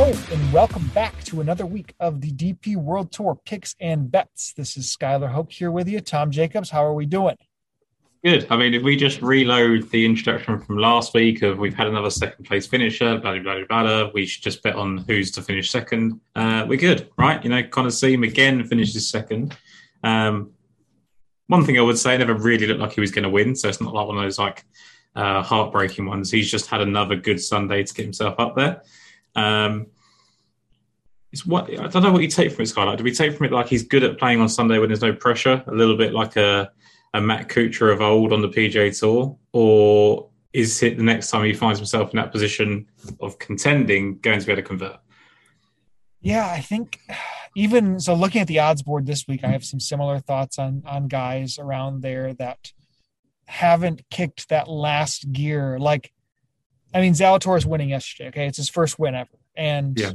Hello, and welcome back to another week of the DP World Tour picks and bets. This is Skylar Hoke here with you. Tom Jacobs, how are we doing? Good. I mean, if we just reload the introduction from last week of we've had another second place finisher, blah, blah, blah, blah, we should just bet on who's to finish second. Uh, we're good, right? You know, Connor Syme again finishes second. Um, one thing I would say, never really looked like he was going to win. So it's not like one of those like uh, heartbreaking ones. He's just had another good Sunday to get himself up there. Um, it's what I don't know what you take from it, Skylar. Do we take from it like he's good at playing on Sunday when there's no pressure, a little bit like a, a Matt Kuchar of old on the PGA Tour, or is it the next time he finds himself in that position of contending going to be able to convert? Yeah, I think even so. Looking at the odds board this week, I have some similar thoughts on on guys around there that haven't kicked that last gear. Like I mean, Zalatoris winning yesterday. Okay, it's his first win ever, and yeah.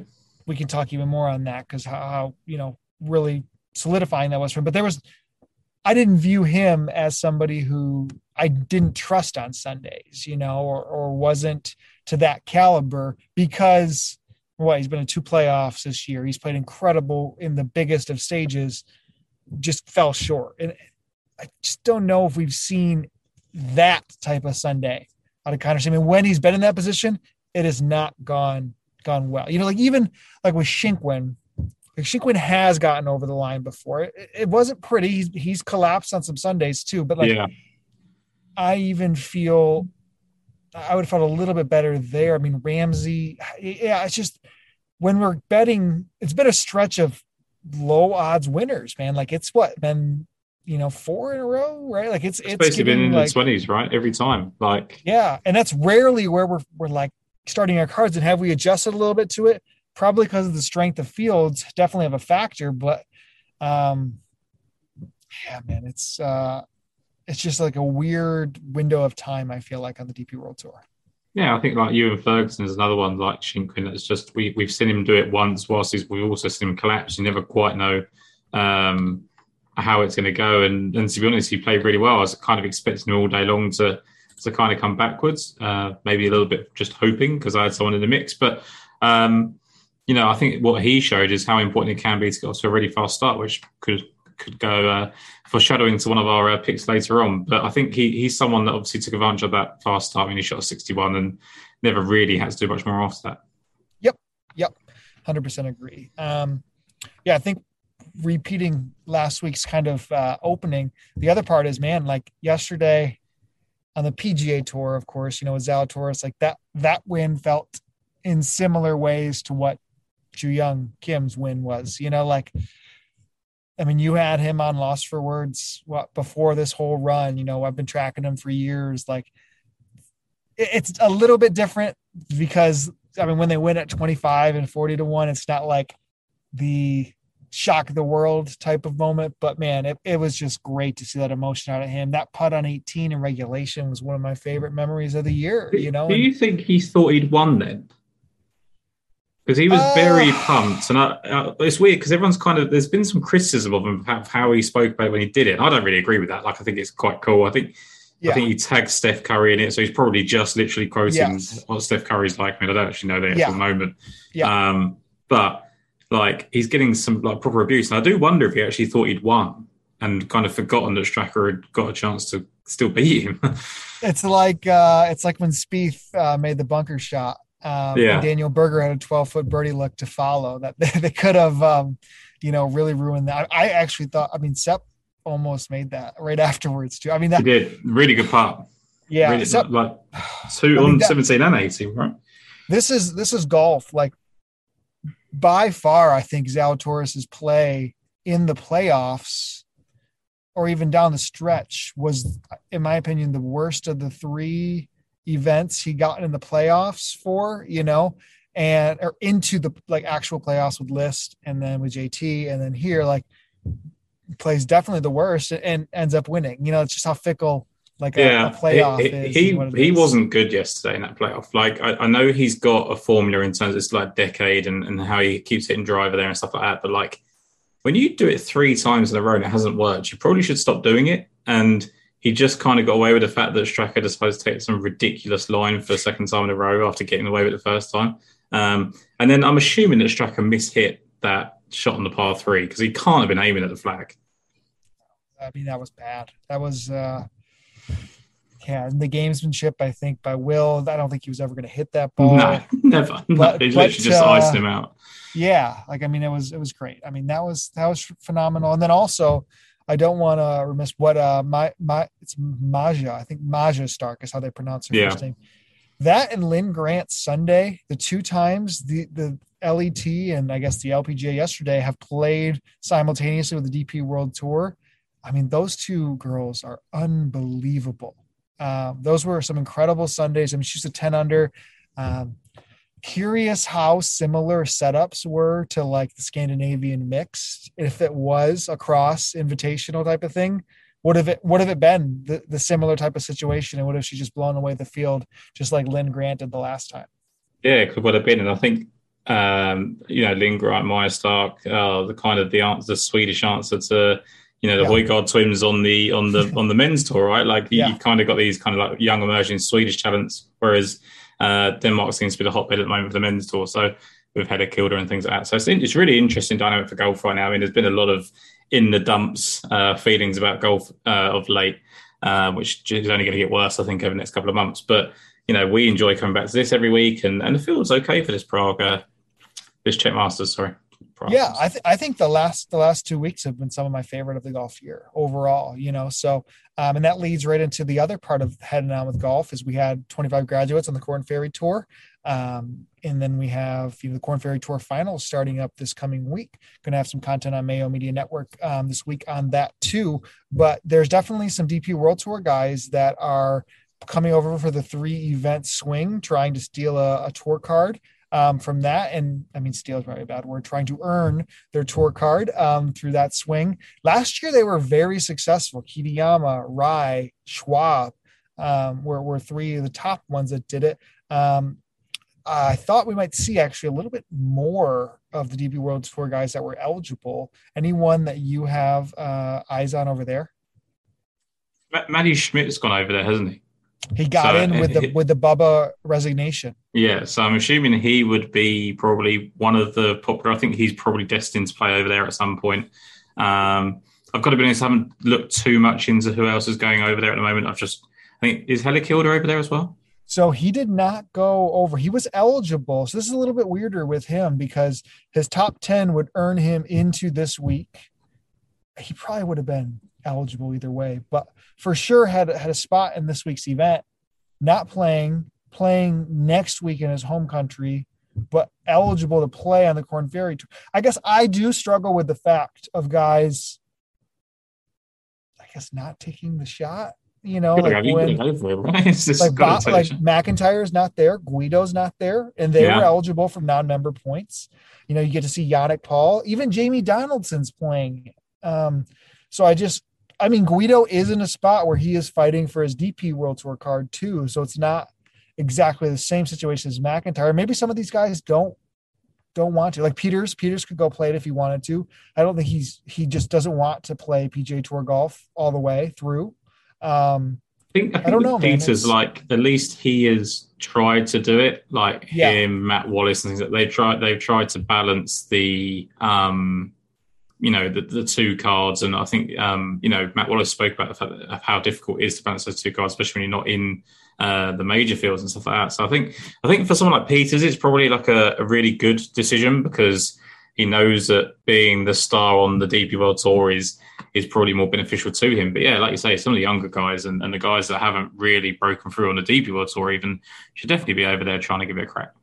we can talk even more on that because how, how, you know really solidifying that was for him. But there was, I didn't view him as somebody who I didn't trust on Sundays, you know, or or wasn't to that caliber because what he's been in two playoffs this year. He's played incredible in the biggest of stages, just fell short, and I just don't know if we've seen that type of Sunday out of Connor I mean, when he's been in that position, it has not gone gone well. You know, like even like with Shinkwin, like Shinkwin has gotten over the line before. It, it wasn't pretty. He's he's collapsed on some Sundays too, but like yeah. I even feel I would have felt a little bit better there. I mean, Ramsay, yeah, it's just when we're betting, it's been a stretch of low odds winners, man. Like it's what been you know four in a row, right? Like it's it's, it's basically been in like, the twenties, right? Every time, like yeah, and that's rarely where we're we're like starting our cards. And have we adjusted a little bit to it? Probably because of the strength of fields, definitely have a factor. But um, yeah, man, it's uh, it's just like a weird window of time. I feel like on the DP World Tour. Yeah, I think like Ewen Ferguson is another one like Shinkwin. It's just we we've seen him do it once. Whilst he's, we've also seen him collapse. You never quite know. Um, how it's going to go. And, and to be honest, he played really well. I was kind of expecting him all day long to to kind of come backwards. Uh, maybe a little bit just hoping because I had someone in the mix. But um, you know, I think what he showed is how important it can be to get off to a really fast start, which could could go uh, foreshadowing to one of our uh, picks later on. But I think he he's someone that obviously took advantage of that fast start. when he shot a 61 and never really had to do much more after that. Yep, yep, hundred percent agree. Um, yeah, I think repeating last week's kind of uh, opening. The other part is, man, like yesterday on the PGA Tour, of course, you know, with Zalatoris, like that that win felt in similar ways to what Joohyung Kim's win was. You know, like I mean, you had him on Lost for Words what before this whole run. You know, I've been tracking him for years. Like it's a little bit different because I mean, when they win at 25 and 40 to 1, it's not like the shock the world type of moment. But man, it, it was just great to see that emotion out of him. That putt on 18 in regulation was one of my favorite memories of the year. You know, do you think he thought he'd won then? Because he was uh, very pumped, and I, uh, it's weird because everyone's kind of there's been some criticism of him of how he spoke about when he did it. I don't really agree with that. Like I think it's quite cool. I think yeah. I think he tagged Steph Curry in it, so he's probably just literally quoting yes. what Steph Curry's like. I mean, I don't actually know the at the moment. Yeah. Um, but like he's getting some like proper abuse, and I do wonder if he actually thought he'd won and kind of forgotten that Straka had got a chance to still beat him. it's like uh, it's like when Spieth uh, made the bunker shot. Um, yeah. Daniel Berger had a 12 foot birdie look to follow that they, they could have, um, you know, really ruined that. I, I, actually thought, I mean, Sepp almost made that right afterwards too. I mean, that he did really good part. Yeah. Really, like two I mean, on that, 17 and 18, right? This is, this is golf. Like by far, I think Zalatoris's play in the playoffs or even down the stretch was, in my opinion, the worst of the three events he got in the playoffs for, you know, and or into the like actual playoffs with List and then with JT and then here, like plays definitely the worst and ends up winning. You know, it's just how fickle like yeah, a, a playoff he, he, he wasn't good yesterday in that playoff. Like I, I, know he's got a formula in terms of it's like decade and, and how he keeps hitting driver there and stuff like that. But like when you do it three times in a row and it hasn't worked, you probably should stop doing it. And he just kind of got away with the fact that Straka decided to take some ridiculous line for the second time in a row after getting away with it the first time. Um, and then I'm assuming that Straka mishit that shot on the par three because he can't have been aiming at the flag. I mean, that was bad. That was, uh, yeah, the gamesmanship, I think, by Will. I don't think he was ever going to hit that ball. No, never. No, But- he but, literally just uh, iced him out. Yeah, like I mean, it was it was great. I mean, that was that was phenomenal. And then also, I don't want to remiss what uh my my it's Maja. I think Maja Stark is how they pronounce her Yeah. first name. That and Linn Grant Sunday, the two times the the LET and I guess the LPGA yesterday have played simultaneously with the DP World Tour. I mean, those two girls are unbelievable. Um, those were some incredible Sundays. I mean, she's a 10 under. Um, curious how similar setups were to like the Scandinavian mix. If it was a cross invitational type of thing, would have it would have it been the, the similar type of situation? And would have she just blown away the field just like Linn Grant did the last time? Yeah, it could have been. And I think, um, you know, Lindgren, Maja Stark, uh, the kind of the answer, the Swedish answer to, you know, the Yeah. Højgaard twins on the on the on the men's tour, right? Like you, Yeah. you've kind of got these kind of like young emerging Swedish talents, whereas uh, Denmark seems to be the hotbed at the moment for the men's tour. So with Helligkilde and things like that. So it's, it's really interesting dynamic for golf right now. I mean, there's been a lot of in the dumps uh, feelings about golf uh, of late, uh, which is only going to get worse, I think, over the next couple of months. But you know, we enjoy coming back to this every week, and, and the field's okay for this Prague, uh, this Czech Masters. Sorry. Prague yeah I, th- I think the last the last two weeks have been some of my favorite of the golf year overall you know so um, and that leads right into the other part of heading on with golf is we had 25 graduates on the Korn Ferry tour um, and then we have you know the Korn Ferry tour finals starting up this coming week. Gonna have some content on mayo media network um, this week on that too but there's definitely some dp world tour guys that are coming over for the three event swing trying to steal a, a tour card um, from that. And I mean, steal is probably a bad word, trying to earn their tour card um, through that swing. Last year, they were very successful. Kitayama, Rai, Schwab um, were, were three of the top ones that did it. Um, I thought we might see actually a little bit more of the DP World Tour guys that were eligible. Anyone that you have uh, eyes on over there? Ma- Matti Schmid's gone over there, hasn't he? He got So, in with the it- with the Bubba resignation. Yeah, so I'm assuming he would be probably one of the popular. I think he's probably destined to play over there at some point. Um, I've got to be honest, I haven't looked too much into who else is going over there at the moment. I've just, I think, is Helligkilde over there as well? So he did not go over. He was eligible. So this is a little bit weirder with him because his top 10 would earn him into this week. He probably would have been eligible either way, but for sure had had a spot in this week's event, not playing, playing next week in his home country, but eligible to play on the Korn Ferry Tour. I guess I do struggle with the fact of guys I guess not taking the shot, you know, like you when got over it, right? It's just like Bob, like. McIntyre's not there, Guido's not there, and they Yeah. were eligible for non-member points. You know, you get to see Yannick Paul, even Jamie Donaldson's playing. Um, so I just, I mean, Guido is in a spot where he is fighting for his DP World Tour card too, so it's not exactly the same situation as McIntyre. Maybe some of these guys don't don't want to. Like Pieters, Pieters could go play it if he wanted to. I don't think he's he just doesn't want to play PJ Tour golf all the way through. Um, I think, I, think don't know. Pieters, like at least he has tried to do it. Like Yeah. him, Matt Wallace, and things that they've tried. They've tried to balance the, um, you know, the, the two cards. And I think, um, you know, Matt Wallace spoke about how difficult it is to balance those two cards, especially when you're not in uh, the major fields and stuff like that. So I think, I think for someone like Pieters, it's probably like a, a really good decision because he knows that being the star on the DP World Tour is is probably more beneficial to him. But yeah, like you say, some of the younger guys and, and the guys that haven't really broken through on the DP World Tour even should definitely be over there trying to give it a crack.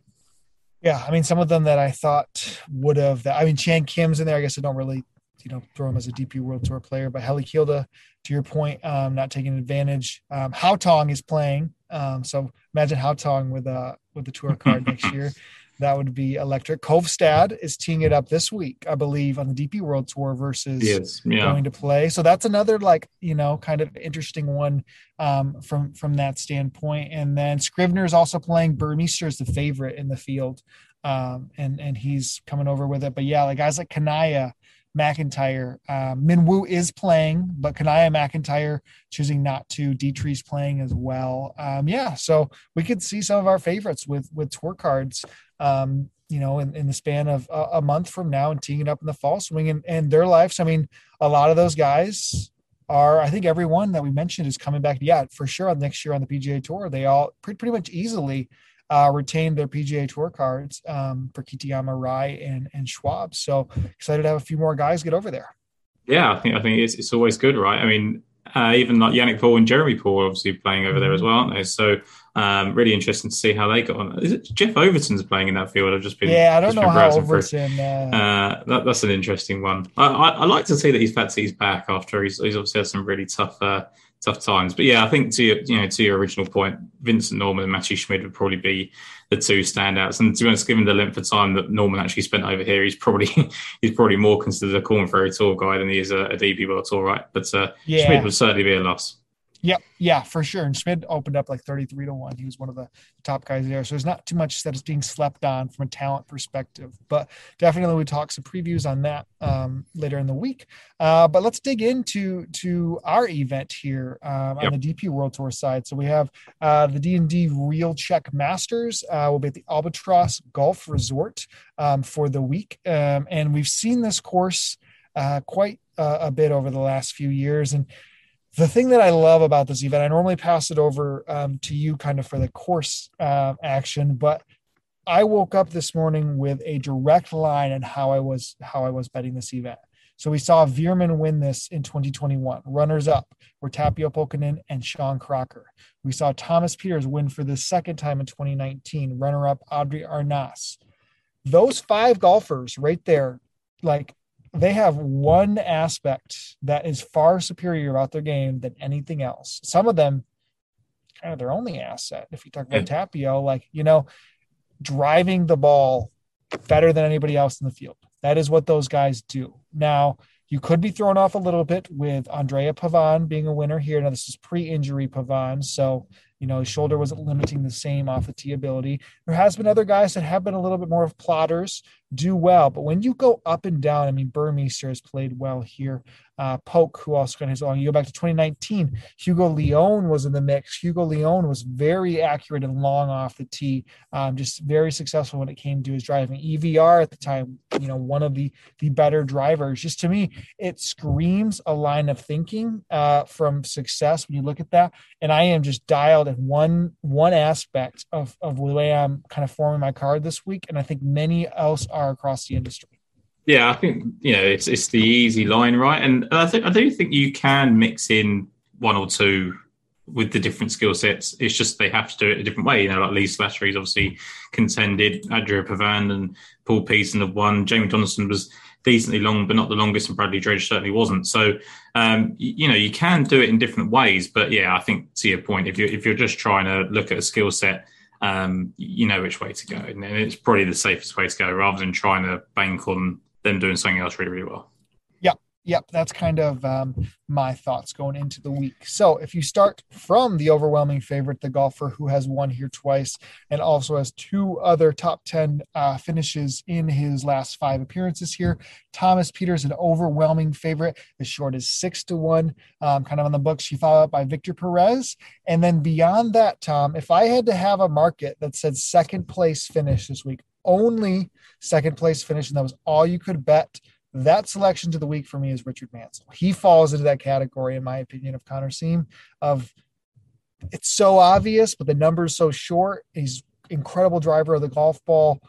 Yeah, I mean, some of them that I thought would have. I mean, Chan Kim's in there. I guess I don't really, you know, throw him as a DP World Tour player. But Helligkilde, to your point, um, not taking advantage. Um, Haotong is playing. Um, so imagine Haotong with a with the tour card next year. That would be electric. Kovstad is teeing it up this week, I believe, on the DP World Tour versus Yes, yeah. going to play. So that's another like you know kind of interesting one um, from from that standpoint. And then Scrivener is also playing. Burmeister is the favorite in the field, um, and and he's coming over with it. But yeah, like guys like Kanaya, McIntyre, um, Minwoo is playing, but Kanaya McIntyre choosing not to. Dietrich's playing as well. Um, yeah, so we could see some of our favorites with with tour cards um, you know, in, in the span of a, a, month from now and teeing it up in the fall swing and, and their lives. I mean, a lot of those guys are, I think everyone that we mentioned is coming back. Yeah, for sure. Next year on the PGA Tour, they all pretty, pretty much easily uh, retained their PGA Tour cards um, for Kitayama, Rai, and and Schwab. So excited to have a few more guys get over there. Yeah, I think I think it's it's always good, right? I mean, uh, even like Yannick Paul and Jeremy Paul obviously playing over there as well, aren't they? So um, really interesting to see how they got on. Is it Jeff Overton's playing in that field? I've just been yeah, I don't know how Overton. Uh... Uh, that, that's an interesting one. I, I, I, like to see that he's back. He's back after he's, he's obviously had some really tough uh, tough times. But yeah, I think to your, you know to your original point, Vincent Norrman and Matti Schmid would probably be the two standouts. And to be honest, given the length of time that Norrman actually spent over here, he's probably he's probably more considered a Korn Ferry Tour guy than he is a, a DP World Tour, right? But uh, yeah. Schmid would certainly be a loss. Yep. Yeah, for sure. And Schmid opened up like 33 to 1. He was one of the top guys there. So there's not too much that is being slept on from a talent perspective. But definitely we talk some previews on that um, later in the week. Uh, but let's dig into to our event here um, yep. on the DP World Tour side. So we have uh, the D&D Real Czech Masters. Uh, will be at the Albatross Golf Resort um, for the week. Um, and we've seen this course uh, quite uh, a bit over the last few years. And the thing that I love about this event, I normally pass it over um, to you kind of for the course uh, action, but I woke up this morning with a direct line on how I was how I was betting this event. So we saw Veerman win this in 2021. Runners up were Tapio Pulkkanen and Sean Crocker. We saw Thomas Pieters win for the second time in 2019. Runner up Adri Arnaus. Those five golfers right there, like they have one aspect that is far superior about their game than anything else. Some of them, kind of their only asset. If you talk about yeah. Tapio, like you know, driving the ball better than anybody else in the field. That is what those guys do. Now, you could be thrown off a little bit with Andrea Pavan being a winner here. Now, this is pre-injury Pavan, so you know, his shoulder wasn't limiting the same off the tee ability. There has been other guys that have been a little bit more of plotters, do well. But when you go up and down, I mean, Burmeister has played well here. Uh, Poke, who also got his own. You go back to 2019, Hugo Leone was in the mix. Hugo Leone was very accurate and long off the tee, um, just very successful when it came to his driving. EVR at the time, you know, one of the the better drivers. Just to me, it screams a line of thinking uh, from success when you look at that. And I am just dialed at one one aspect of of the way I'm kind of forming my card this week, and I think many else are across the industry. Yeah, I think you know it's it's the easy line, right? And I think I do think you can mix in one or two with the different skill sets. It's just they have to do it a different way. You know, like Lee Slattery's obviously contended, Andrea Pavan and Paul Peterson have won. Jamie Donaldson was decently long, but not the longest, and Bradley Dredge certainly wasn't. So, um, you, you, know, you can do it in different ways. But yeah, I think to your point, if you if you're just trying to look at a skill set um, you know which way to go, and it's probably the safest way to go rather than trying to bank on them doing something else really, really well. Yep, that's kind of um, my thoughts going into the week. So, if you start from the overwhelming favorite, the golfer who has won here twice and also has two other top 10 uh, finishes in his last five appearances here, Thomas Pieters, an overwhelming favorite, as short as six to one, um, kind of on the books. She followed up by Victor Perez. And then beyond that, Tom, if I had to have a market that said second place finish this week, only second place finish, and that was all you could bet that selection to the week for me is Richard Mansell. He falls into that category, in my opinion, of Connor Syme of it's so obvious, but the number's so short. He's incredible driver of the golf ball,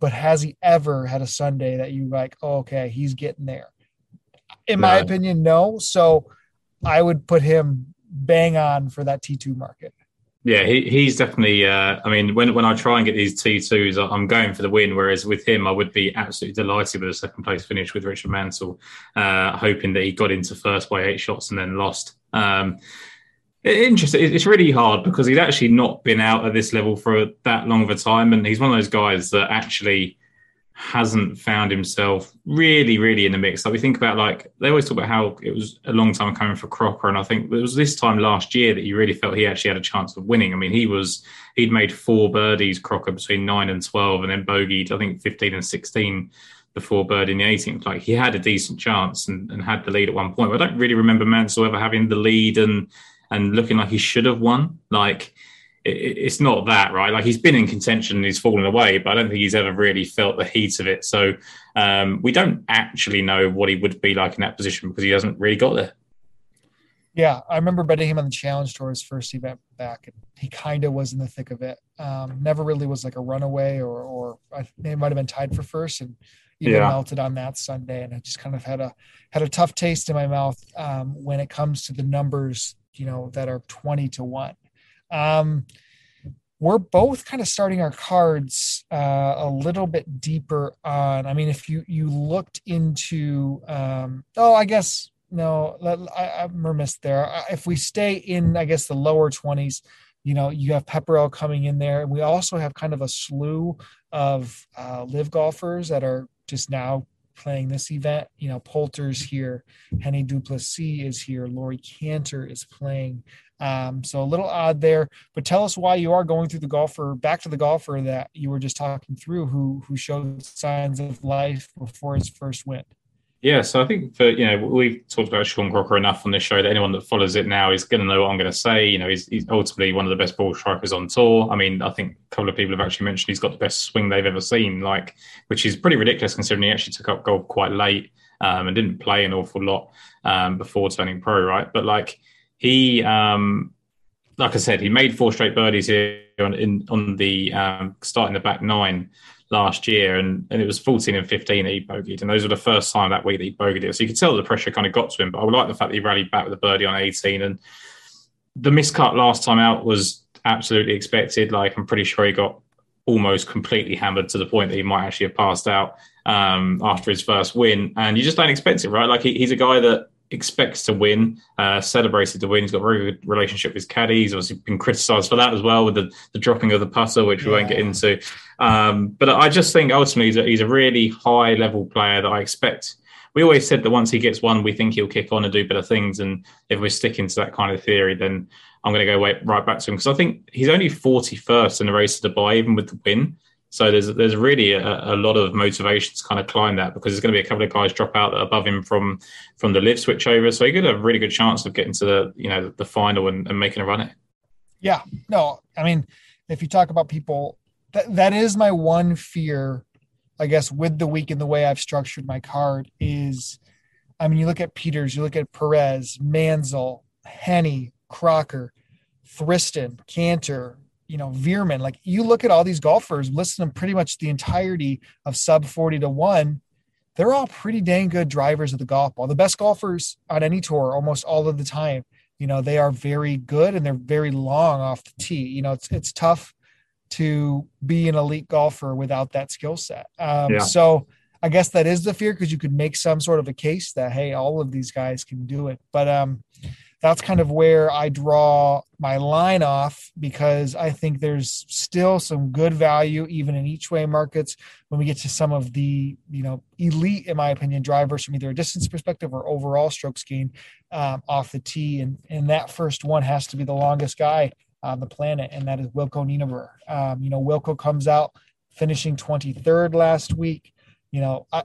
but has he ever had a Sunday that you like, oh, okay, he's getting there? In my opinion, no. So I would put him bang on for that T2 market. Yeah, he, he's definitely. Uh, I mean, when when I try and get these T twos, I'm going for the win. Whereas with him, I would be absolutely delighted with a second place finish with Richard Mansell, uh, hoping that he got into first by eight shots and then lost. Um, interesting. It's really hard because he's actually not been out at this level for that long of a time, and he's one of those guys that actually hasn't found himself really, really in the mix. Like we think about, like they always talk about how it was a long time coming for Crocker, and I think it was this time last year that you really felt he actually had a chance of winning. I mean, he was he'd made four birdies Crocker between nine and twelve, and then bogeyed I think fifteen and sixteen before bird in the 18th. Like he had a decent chance and, and had the lead at one point. But I don't really remember Mansell ever having the lead and and looking like he should have won. Like it's not that right. Like he's been in contention and he's fallen away, but I don't think he's ever really felt the heat of it. So um, we don't actually know what he would be like in that position because he hasn't really got there. Yeah, I remember betting him on the Challenge Tour his first event back, and he kind of was in the thick of it. Um, never really was like a runaway, or or it might have been tied for first, and even yeah. melted on that Sunday. And I just kind of had a had a tough taste in my mouth um, when it comes to the numbers, you know, that are twenty to one. Um, we're both kind of starting our cards uh, a little bit deeper on. I mean, if you you looked into, um, oh, I guess no, I, I'm remiss there. If we stay in, I guess the lower twenties, you know, you have Pepperell coming in there, and we also have kind of a slew of uh, LIV golfers that are just now playing this event. You know, Poulter's here, Hennie du Plessis is here, Laurie Canter is playing. Um, so a little odd there, but tell us why you are going through the golfer back to the golfer that you were just talking through, who who showed signs of life before his first win. Yeah, so I think for you know we've talked about Sean Crocker enough on this show that anyone that follows it now is going to know what I'm going to say. You know, he's, he's, ultimately one of the best ball strikers on tour. I mean, I think a couple of people have actually mentioned he's got the best swing they've ever seen, like which is pretty ridiculous considering he actually took up golf quite late um, and didn't play an awful lot um, before turning pro, right? But like he, um, like I said, he made four straight birdies here on in, on the um, starting the back nine last year, and, and it was 14 and 15 that he bogeyed, and those were the first time that week that he bogeyed it. So you could tell the pressure kind of got to him. But I would like the fact that he rallied back with a birdie on 18, and the miscut last time out was absolutely expected. Like I'm pretty sure he got almost completely hammered to the point that he might actually have passed out um, after his first win, and you just don't expect it, right? Like he, he's a guy that expects to win, uh, celebrated to win. He's got a very good relationship with his caddy. He's obviously been criticised for that as well with the, the dropping of the putter, which we won't get into. Um, but I just think ultimately he's a, he's a really high level player that I expect. We always said that once he gets one, we think he'll kick on and do better things. And if we're sticking to that kind of theory, then I'm going to go right back to him because I think he's only 41st in the race to Dubai, even with the win. So there's there's really a, a, lot of motivation to kind of climb that because there's going to be a couple of guys drop out above him from from the LIV switch over. So he could have a really good chance of getting to the you know the final and, and making a run it. Yeah, no, I mean, if you talk about people, that that is my one fear, I guess, with the week and the way I've structured my card is, I mean, you look at Pieters, you look at Perez, Mansell, Hennie, Crocker, Thriston, Canter, you know, Veerman, like you look at all these golfers, listen to pretty much the entirety of sub 40 to one, they're all pretty dang good drivers of the golf ball. The best golfers on any tour almost all of the time. You know, they are very good and they're very long off the tee. You know, it's it's tough to be an elite golfer without that skill set. Um, yeah. So I guess that is the fear because you could make some sort of a case that hey, all of these guys can do it. But um, that's kind of where I draw my line off because I think there's still some good value even in each way markets when we get to some of the you know elite in my opinion drivers from either a distance perspective or overall strokes gain um, off the tee and and that first one has to be the longest guy on the planet and that is Wilco Nienaber. Um, you know Wilco comes out finishing 23rd last week. You know I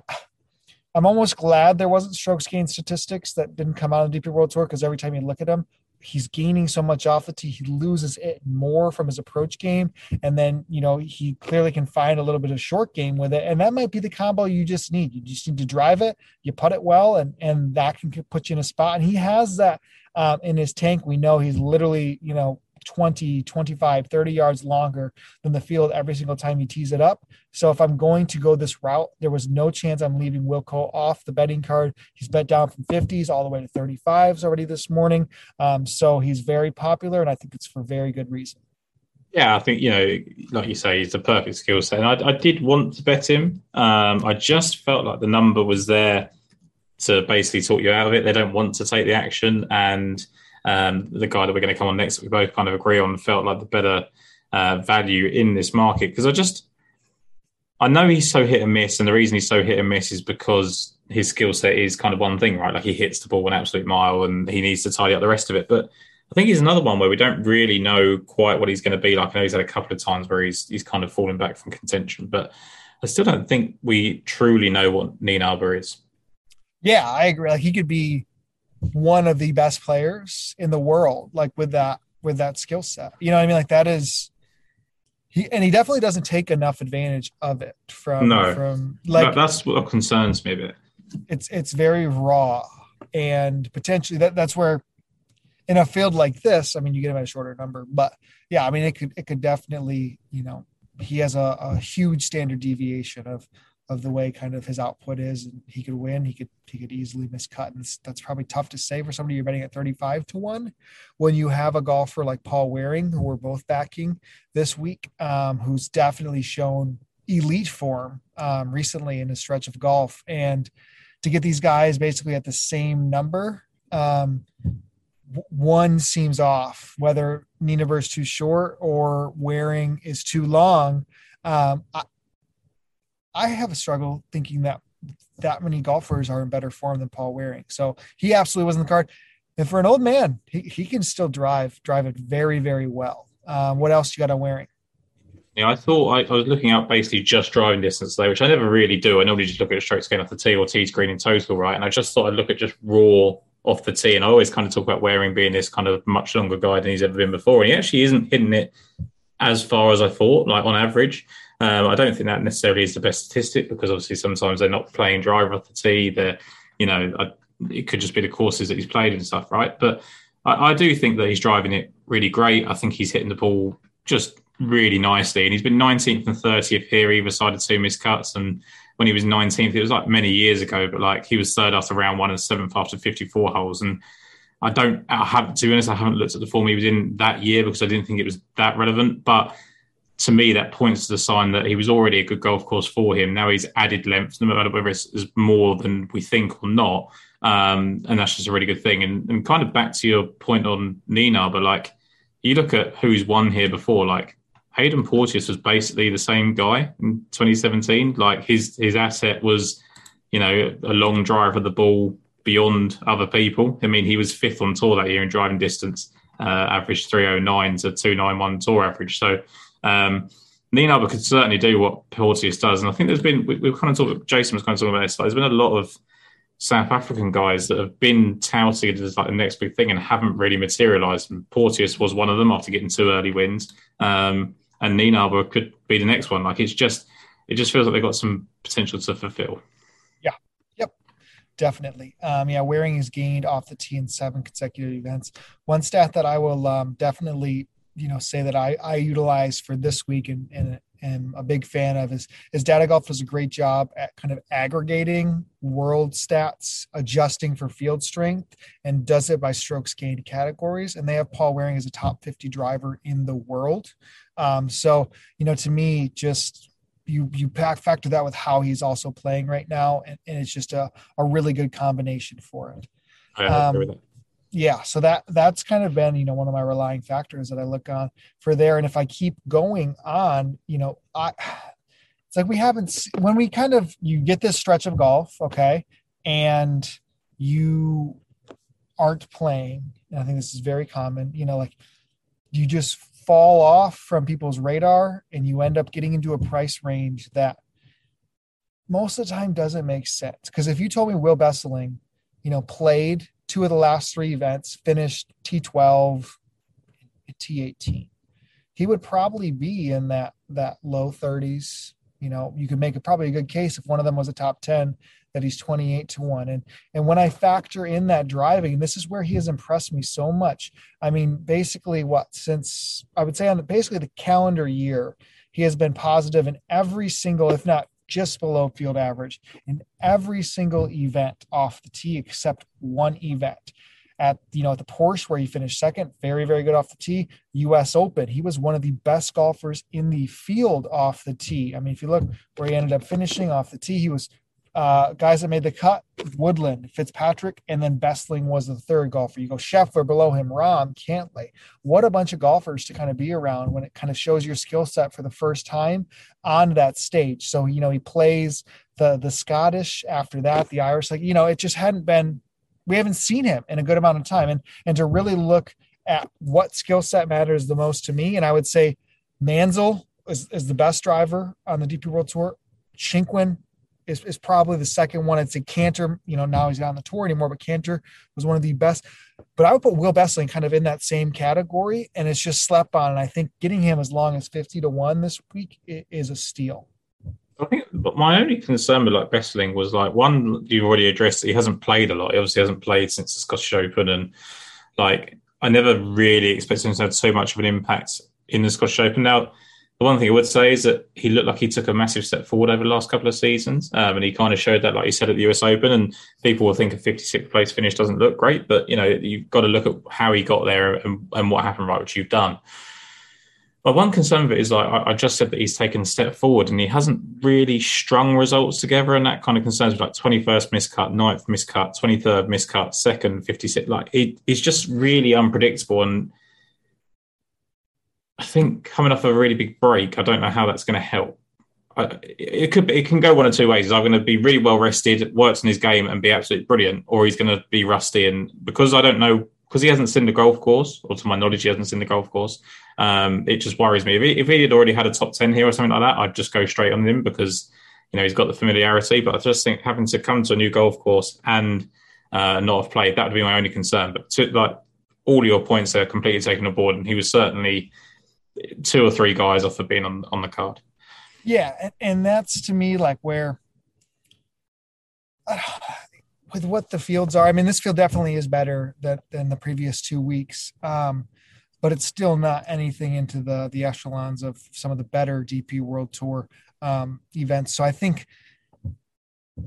I'm almost glad there wasn't strokes gain statistics that didn't come out of the DP World Tour because every time you look at him, he's gaining so much off the tee, he loses it more from his approach game. And then, you know, he clearly can find a little bit of short game with it. And that might be the combo you just need. You just need to drive it, you put it well, and and that can put you in a spot. And he has that um, in his tank. We know he's literally, you know, 20, 25, 30 yards longer than the field every single time you tease it up. So if I'm going to go this route, there was no chance I'm leaving Wilco off the betting card. He's bet down from 50s all the way to 35s already this morning. Um, so he's very popular, and I think it's for very good reason. Yeah, I think you know, like you say, he's the perfect skill set. And I, I did want to bet him. Um, I just felt like the number was there to basically talk you out of it. They don't want to take the action, and um, the guy that we're going to come on next, we both kind of agree on, felt like the better uh, value in this market because I just I know he's so hit and miss, and the reason he's so hit and miss is because his skill set is kind of one thing, right? Like he hits the ball an absolute mile, and he needs to tidy up the rest of it. But I think he's another one where we don't really know quite what he's going to be like. I know he's had a couple of times where he's he's kind of fallen back from contention, but I still don't think we truly know what Nienaber is. Yeah, I agree. Like he could be one of the best players in the world, like with that with that skill set. You know what I mean? Like that is he and he definitely doesn't take enough advantage of it from No. from like That- that's what concerns me a bit. it's it's very raw and potentially that that's where in a field like this i mean you get him at a shorter number but yeah i mean it could it could definitely you know he has a, a huge standard deviation of of the way kind of his output is and he could win he could he could easily miscut and that's- probably tough to say for somebody you're betting at 35 to 1 when you have a golfer like paul waring who we're both backing this week um, who's definitely shown elite form um, recently in a stretch of golf. And to get these guys basically at the same number um, one seems off whether Nienaber's too short or Waring is too long. Um, I, I have a struggle thinking that that many golfers are in better form than Paul Waring so he absolutely wasn't the card and for an old man he, he can still drive drive it very very well um, what else you got on Waring Yeah, I thought I, I was looking up basically just driving distance there, which I never really do. I normally just look at strokes gain off the tee or tee screen in total, right? And I just thought I'd look at just raw off the tee. And I always kind of talk about Waring being this kind of much longer guy than he's ever been before. And he actually isn't hitting it as far as I thought, like on average. Um, I don't think that necessarily is the best statistic because obviously sometimes they're not playing driver off the tee. They're, you know, I, it could just be the courses that he's played and stuff, right? But I, I do think that he's driving it really great. I think he's hitting the ball just really nicely. And he's been 19th and 30th here, either side of two missed cuts. And when he was 19th, it was like many years ago, but like he was third after round one and seventh after 54 holes. And I don't, I have to be honest, I haven't looked at the form he was in that year because I didn't think it was that relevant. But to me, that points to the sign that he was already a good golf course for him. Now he's added length, no matter whether it's, it's more than we think or not. Um, and that's just a really good thing. And, and kind of back to your point on Nienaber like you look at who's won here before, like Hayden Porteous was basically the same guy in 2017. Like his his asset was, you know, a long drive of the ball beyond other people. I mean, he was fifth on tour that year in driving distance, uh, average 309 to 291 tour average. So um, Nienaber could certainly do what Porteous does, and I think there's been we, we've kind of talked. Jason was kind of talking about this. Like, there's been a lot of South African guys that have been touted as like the next big thing and haven't really materialised. And Porteous was one of them after getting two early wins. Um, and Nienaber could be the next one. Like it's just, it just feels like they've got some potential to fulfil. Yeah. Yep. Definitely. Um, yeah, Waring has gained off the tee in seven consecutive events. One stat that I will um, definitely, you know, say that I, I utilize for this week and, and am a big fan of is is Data Golf does a great job at kind of aggregating world stats, adjusting for field strength, and does it by strokes gained categories. And they have Paul Waring as a top 50 driver in the world. Um, so, you know, to me, just you you pack, factor that with how he's also playing right now, and, and it's just a, a really good combination for it. I Um, agree with that. Yeah, so that that's kind of been you know one of my relying factors that I look on for there, and if I keep going on, you know, I it's like we haven't when we kind of you get this stretch of golf, okay, and you aren't playing. And I think this is very common. You know, like you just fall off from people's radar and you end up getting into a price range that most of the time doesn't make sense. Because if you told me Will Besseling, you know, played two of the last three events, finished T12, T18, he would probably be in that that low 30s. You know, you could make a probably a good case if one of them was a top 10 that he's 28 to 1 and and when i factor in that driving this is where he has impressed me so much i mean basically what since i would say on the, basically the calendar year he has been positive in every single if not just below field average in every single event off the tee except one event at you know at the Porsche where he finished second, very very good off the tee. U.S. Open, he was one of the best golfers in the field off the tee. I mean, if you look where he ended up finishing off the tee, he was uh, guys that made the cut: Woodland, Fitzpatrick, and then Besseling was the third golfer. You go Scheffler below him, Rahm, Cantlay. What a bunch of golfers to kind of be around when it kind of shows your skill set for the first time on that stage. So you know he plays the the Scottish after that, the Irish. Like you know, it just hadn't been we haven't seen him in a good amount of time and and to really look at what skill set matters the most to me and i would say Mansell is, is the best driver on the dp world tour Shinkwin is, is probably the second one. I'd say Canter, you know, now he's not on the tour anymore, but Canter was one of the best. But I would put Will Besseling kind of in that same category, and it's just slept on. And I think getting him as long as 50 to 1 this week is a steal. I think, but my only concern with like Besseling was like one you've already addressed. He hasn't played a lot. He obviously hasn't played since the Scottish Open, and like I never really expected him to have so much of an impact in the Scottish Open. Now, the one thing I would say is that he looked like he took a massive step forward over the last couple of seasons, um, and he kind of showed that, like you said, at the US Open. And people will think a 56th place finish doesn't look great, but you know you've got to look at how he got there and, and what happened, right, which you've done. But one concern of it is like I, I just said that he's taken a step forward and he hasn't really strung results together, and that kind of concerns me. Like 21st miscut, 9th miscut, 23rd miscut, second 56. Like he, he's just really unpredictable and I think coming off a really big break, I don't know how that's going to help. it could be, it can go one of two ways. Either going to be really well rested, works in his game, and be absolutely brilliant, or he's going to be rusty. And because I don't know, because he hasn't seen the golf course, or to my knowledge, he hasn't seen the golf course. Um, it just worries me. If he, if he had already had a top ten here or something like that, I'd just go straight on him because you know he's got the familiarity. But I just think having to come to a new golf course and uh, not have played that would be my only concern. But to, like all your points are completely taken aboard, and he was certainly two or three guys off of being on on the card. Yeah, and, and that's to me like where with what the fields are. I mean, this field definitely is better than than the previous two weeks, um, but it's still not anything into the the echelons of some of the better DP World Tour um, events. So I think.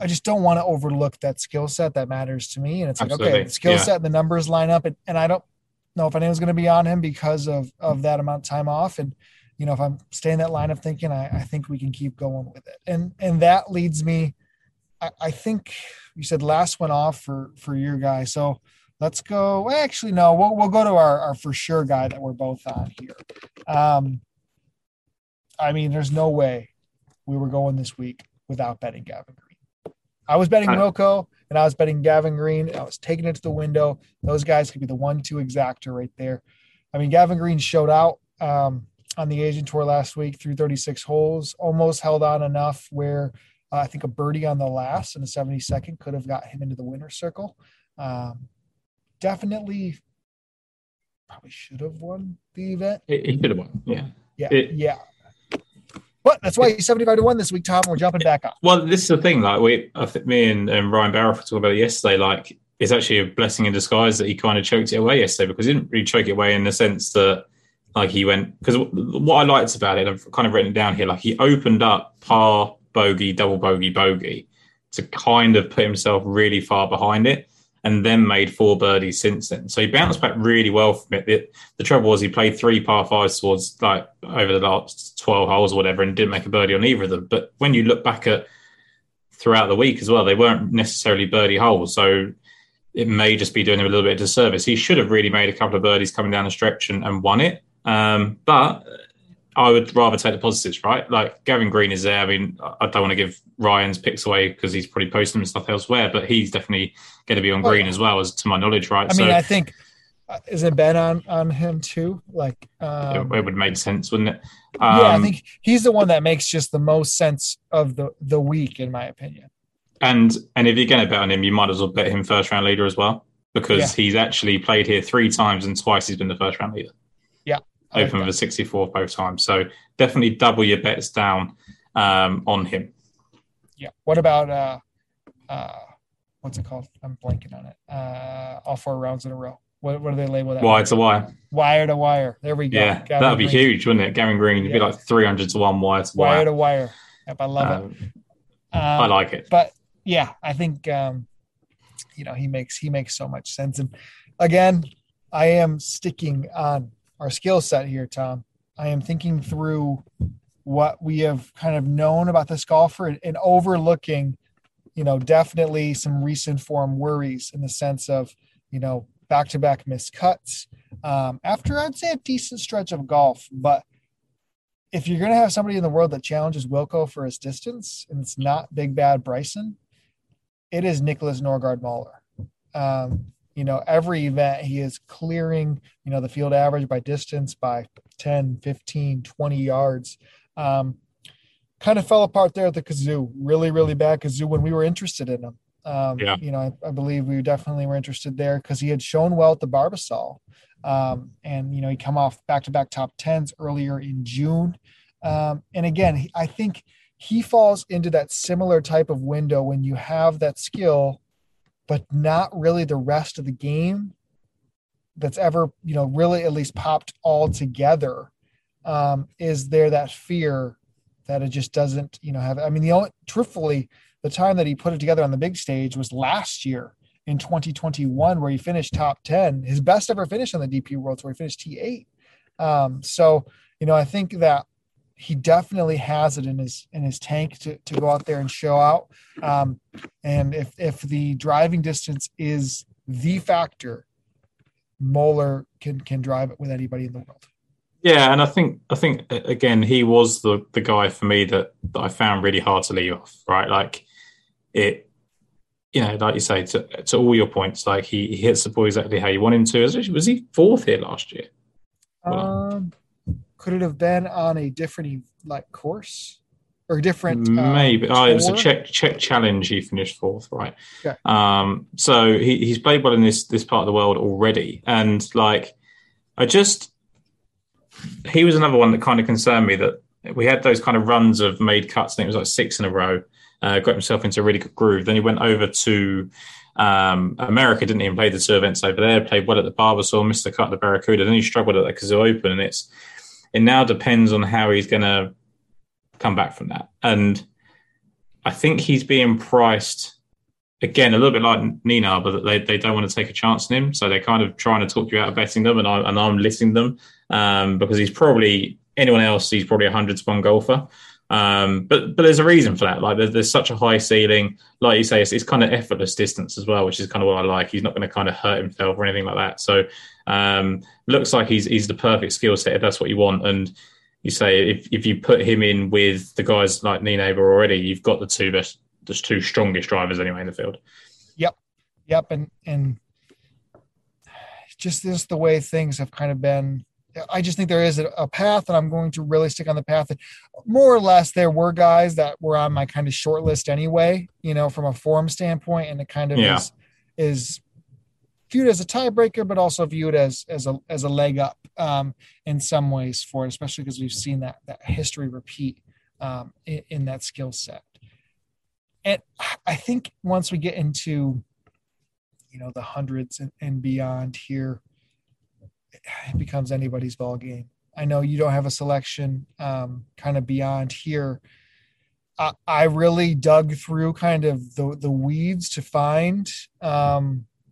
I just don't want to overlook that skill set that matters to me. And it's Absolutely. like, okay, the skill yeah. set and the numbers line up. And, and I don't, know if anyone's going to be on him because of of that amount of time off. And you know, if I'm staying that line of thinking, I, I think we can keep going with it. And and that leads me. I, I think you said last one off for for your guy. So let's go. Actually, no, we'll we'll go to our our for sure guy that we're both on here. Um, I mean, there's no way we were going this week without betting Gavin Green. I was betting Wilco and I was betting Gavin Green. I was taking it to the window. Those guys could be the one-two exactor right there. I mean, Gavin Green showed out um, on the Asian Tour last week through 36 holes, almost held on enough where uh, I think a birdie on the last and the 72nd could have got him into the winner's circle. Um, definitely, probably should have won the event. He should have won. Yeah. Yeah. It, yeah. But that's why he's 75 to 1 this week, Tom. We're jumping back up. Well, this is the thing. Like, we, I think me and, and Ryan Barrow were talking about it yesterday. Like, it's actually a blessing in disguise that he kind of choked it away yesterday because he didn't really choke it away in the sense that, like, he went. Because what I liked about it, I've kind of written it down here, like, he opened up par, bogey, double bogey, bogey to kind of put himself really far behind it and then made four birdies since then. So he bounced back really well from it. The, the, trouble was he played three par fives towards like over the last 12 holes or whatever and didn't make a birdie on either of them. But when you look back at throughout the week as well, they weren't necessarily birdie holes. So it may just be doing him a little bit of disservice. He should have really made a couple of birdies coming down the stretch and, and won it. Um, but I would rather take the positives, right? Like Gavin Green is there. I mean, I don't want to give Ryan's picks away because he's probably posting them stuff elsewhere, but he's definitely going to be on green as well, as to my knowledge, right? I mean, I think uh, is it Ben on on him too? Like, um, it, it, would make sense, wouldn't it? Um, yeah, I um, think he's the one that makes just the most sense of the the week, in my opinion. And and if you're going to bet on him, you might as well bet him first round leader as well because yeah. he's actually played here three times and twice he's been the first round leader. Open with a 64 both times. So definitely double your bets down um, on him. Yeah. What about uh, uh, what's it called? I'm blanking on it. Uh, all four rounds in a row. What, what do they label that? Wire to wire. Wire to wire. There we go. Yeah, that would be huge, wouldn't it? Gavin Green, it'd yeah. be like 300 to one wire to wire. Wire to wire. Yep, I love um, it. Um, I like it. But yeah, I think um, you know he makes he makes so much sense. And again, I am sticking on our skill set here, Tom. I am thinking through what we have kind of known about this golfer and, and overlooking, you know, definitely some recent form worries in the sense of, you know, back to back missed cuts. Um, after I'd say a decent stretch of golf, but if you're going to have somebody in the world that challenges Wilco for his distance, and it's not Big Bad Bryson, it is Niklas Nørgaard Møller. Um, you know every event he is clearing you know the field average by distance by 10 15 20 yards um, kind of fell apart there at the Cazoo Really, really bad Cazoo when we were interested in him. Um, yeah. You know, I, I, believe we definitely were interested there because he had shown well at the Barbasol. Um, and, you know, he come off back to back top tens earlier in June. Um, and again, I think he falls into that similar type of window when you have that skill, but not really the rest of the game that's ever, you know, really at least popped all together. Um, is there that fear that it just doesn't, you know, have, I mean, the only, truthfully, the time that he put it together on the big stage was last year in 2021, where he finished top 10, his best ever finish on the DP Worlds, where he finished T8. Um, so, you know, I think that he definitely has it in his in his tank to, to go out there and show out. Um, and if if the driving distance is the factor, Møller can can drive it with anybody in the world. Yeah, and I think I think again he was the the guy for me that, that I found really hard to leave off. Right, like it you know, like you say, to, to all your points, like he, he hits the ball exactly how you want him to. Was he fourth here last year? Um, could it have been on a different like course or different? Uh, Maybe. oh, it was a Czech Czech challenge. He finished fourth, right? Okay. Um, so he, he's played well in this this part of the world already, and like, I just he was another one that kind of concerned me that we had those kind of runs of made cuts. I think it was like six in a row uh, got himself into a really good groove. Then he went over to um, America, didn't even play the two events over there. Played well at the Barbasol, missed the cut at the Barracuda. Then he struggled at the Cazoo Open, and it's it now depends on how he's going to come back from that. And I think he's being priced again a little bit like Nina, but they, they don't want to take a chance on him, so they're kind of trying to talk you out of betting them, and, I, and I'm listing them um, because he's probably anyone else. He's probably a hundred to one golfer. Um, but but there's a reason for that. Like there's, there's such a high ceiling. Like you say, it's, it's, kind of effortless distance as well, which is kind of what I like. He's not going to kind of hurt himself or anything like that. So um, looks like he's he's the perfect skill set if that's what you want. And you say if if you put him in with the guys like Nienaber already, you've got the two best, the two strongest drivers anyway in the field. Yep, yep, and and just this the way things have kind of been I just think there is a, path, and I'm going to really stick on the path. That more or less, there were guys that were on my kind of short list anyway. You know, from a form standpoint, and it kind of yeah. is is viewed as a tiebreaker, but also viewed as as a as a leg up um, in some ways for it, especially because we've seen that that history repeat um, in, in that skill set. And I think once we get into you know the hundreds and, and beyond here it becomes anybody's ball game. I know you don't have a selection um, kind of beyond here. I, I, really dug through kind of the, the weeds to find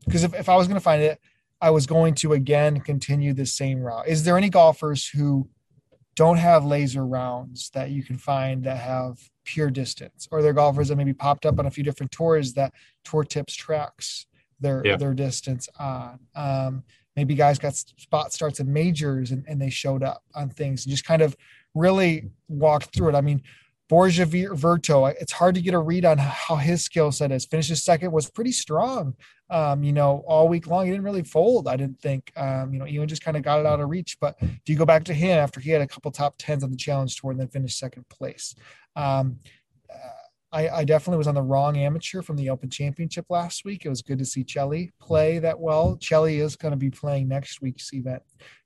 because if, if I was going to find it, I was going to again continue the same route. Is there any golfers who don't have laser rounds that you can find that have pure distance, or there are golfers that maybe popped up on a few different tours that tour tips tracks their yeah. their distance on? Um, maybe guys got spot starts in majors and, and they showed up on things and just kind of really walked through it. I mean, Borja Virto, it's hard to get a read on how his skill set is. Finishes second was pretty strong, um, you know, all week long. He didn't really fold, I didn't think. Um, you know, Ewen just kind of got it out of reach. But do you go back to him after he had a couple top tens on the challenge tour and then finished second place? Um, uh, I, I, definitely was on the wrong amateur from the Open Championship last week. It was good to see Celli play that well. Celli is going to be playing next week's event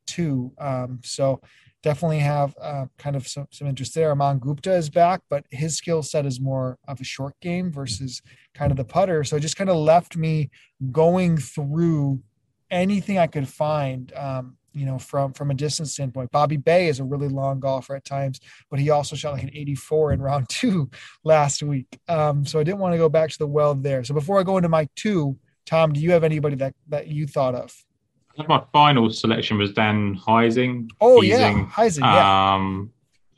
too. Um, so definitely have uh, kind of some, some interest there. Aman Gupta is back, but his skill set is more of a short game versus kind of the putter. So it just kind of left me going through anything I could find um, you know, from from a distance standpoint. Bobby Bay is a really long golfer at times, but he also shot like an 84 in round two last week. Um, so I didn't want to go back to the well there. So before I go into my two, Tom, do you have anybody that that you thought of? My final selection was Dan Heising. Oh Heising, yeah, Heising. Yeah. Um,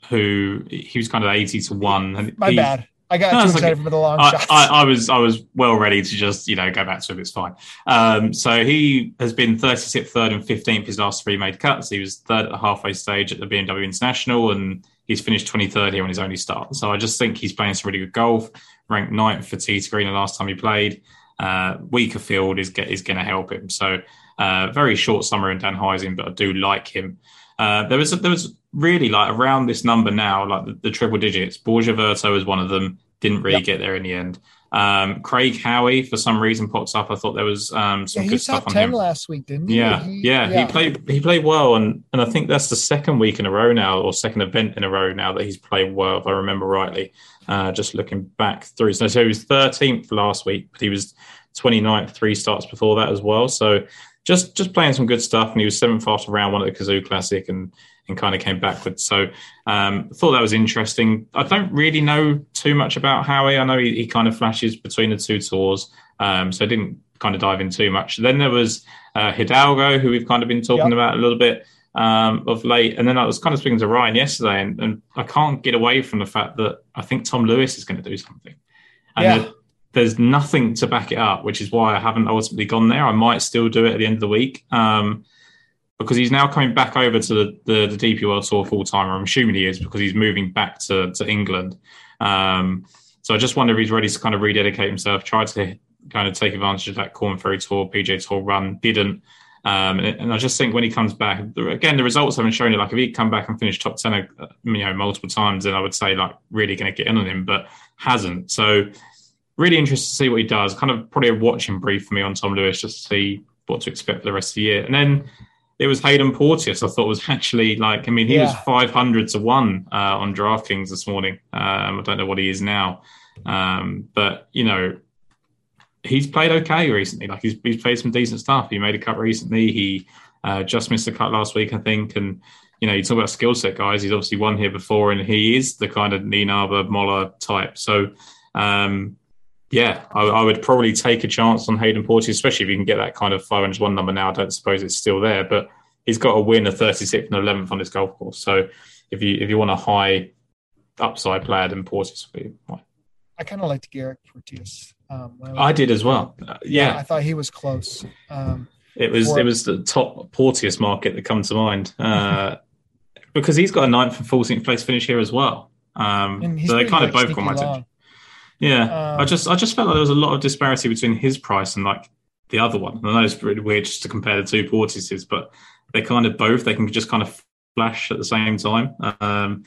who he was kind of 80 to one. My bad. I got no, too excited okay. for the long I, shots. I, I, was I was well ready to just you know go back to him. It's fine. Um, so he has been 36th, third, and 15th his last three made cuts. He was third at the halfway stage at the BMW International, and he's finished 23rd here on his only start. So I just think he's playing some really good golf. Ranked ninth for T Green the last time he played. Uh, weaker field is is going to help him. So uh, very short summer in Dan Heising, but I do like him. Uh, there was there was really like around this number now, like the, the triple digits. Borja Virto was one of them. Didn't really yep. get there in the end. Um, Craig Howie, for some reason, pops up. I thought there was um, some yeah, good stuff on him last week, didn't he? Yeah, he, yeah, yeah, He played. He played well, and and I think that's the second week in a row now, or second event in a row now that he's played well, if I remember rightly. Uh, just looking back through, so, so he was 13th last week, but he was 29th three starts before that as well. So just just playing some good stuff, and he was seventh after round one at the Cazoo Classic, and and kind of came backwards. So um, thought that was interesting. I don't really know too much about Howie. I know he, he kind of flashes between the two tours, um, so I didn't kind of dive in too much. Then there was uh, Hidalgo, who we've kind of been talking yep. about a little bit um, of late. And then I was kind of speaking to Ryan yesterday, and, and, I can't get away from the fact that I think Tom Lewis is going to do something. And yeah. There's nothing to back it up, which is why I haven't ultimately gone there. I might still do it at the end of the week. Um, because he's now coming back over to the, the, the DP World Tour full time. I'm assuming he is because he's moving back to, to England. Um, so I just wonder if he's ready to kind of rededicate himself, try to kind of take advantage of that Korn Ferry Tour, PJ Tour run, didn't. Um, and, I just think when he comes back, again, the results haven't shown it. Like if he'd come back and finish top ten, uh, you know, multiple times, then I would say like really going to get in on him, but hasn't. So really interested to see what he does. Kind of probably a watching brief for me on Tom Lewis just to see what to expect for the rest of the year. And then it was Hayden Porteous. I thought was actually like, I mean, he yeah. was 500 to one uh, on DraftKings this morning. Um, I don't know what he is now. Um, but, you know, he's played okay recently. Like he's, he's played some decent stuff. He made a cut recently. He uh, just missed a cut last week, I think. And, you know, you talk about skill set guys. He's obviously won here before and he is the kind of Nienaber, Møller type. So, um, yeah, I, I, would probably take a chance on Hayden Porteous, especially if you can get that kind of 501 number now. I don't suppose it's still there, but he's got a win a 36th and 11th on this golf course. So if you if you want a high upside player, then Porteous would be fine. I kind of liked Garrick Porteous. Um, I, did as well. Uh, yeah. yeah. I thought he was close. Um, it was for, it was the top Porteous market that comes to mind uh, because he's got a ninth and 14th place finish here as well. Um, so they kind of both got my attention. Yeah, um, I just I just felt like there was a lot of disparity between his price and like the other one. I know it's really weird just to compare the two Porteouses, but they kind of both they can just kind of flash at the same time, um,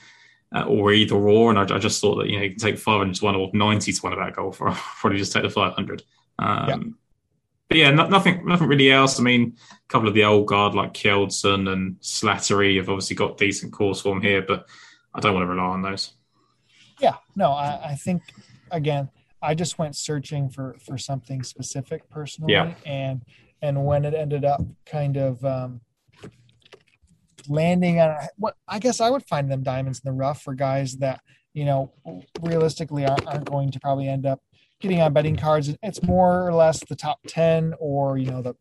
uh, or either or. And I, I, just thought that you know you can take 500 to one or 90 to one about golf, or probably just take the 500. Um, yeah. But yeah, no, nothing, nothing really else. I mean, a couple of the old guard like Kjeldsen and Slattery have obviously got decent course form here, but I don't want to rely on those. Yeah, no, I, I think again, I just went searching for for something specific personally, yeah. and and when it ended up kind of um, landing on what I guess I would find them diamonds in the rough for guys that you know realistically aren't, aren't going to probably end up getting on betting cards. It's more or less the top ten or you know the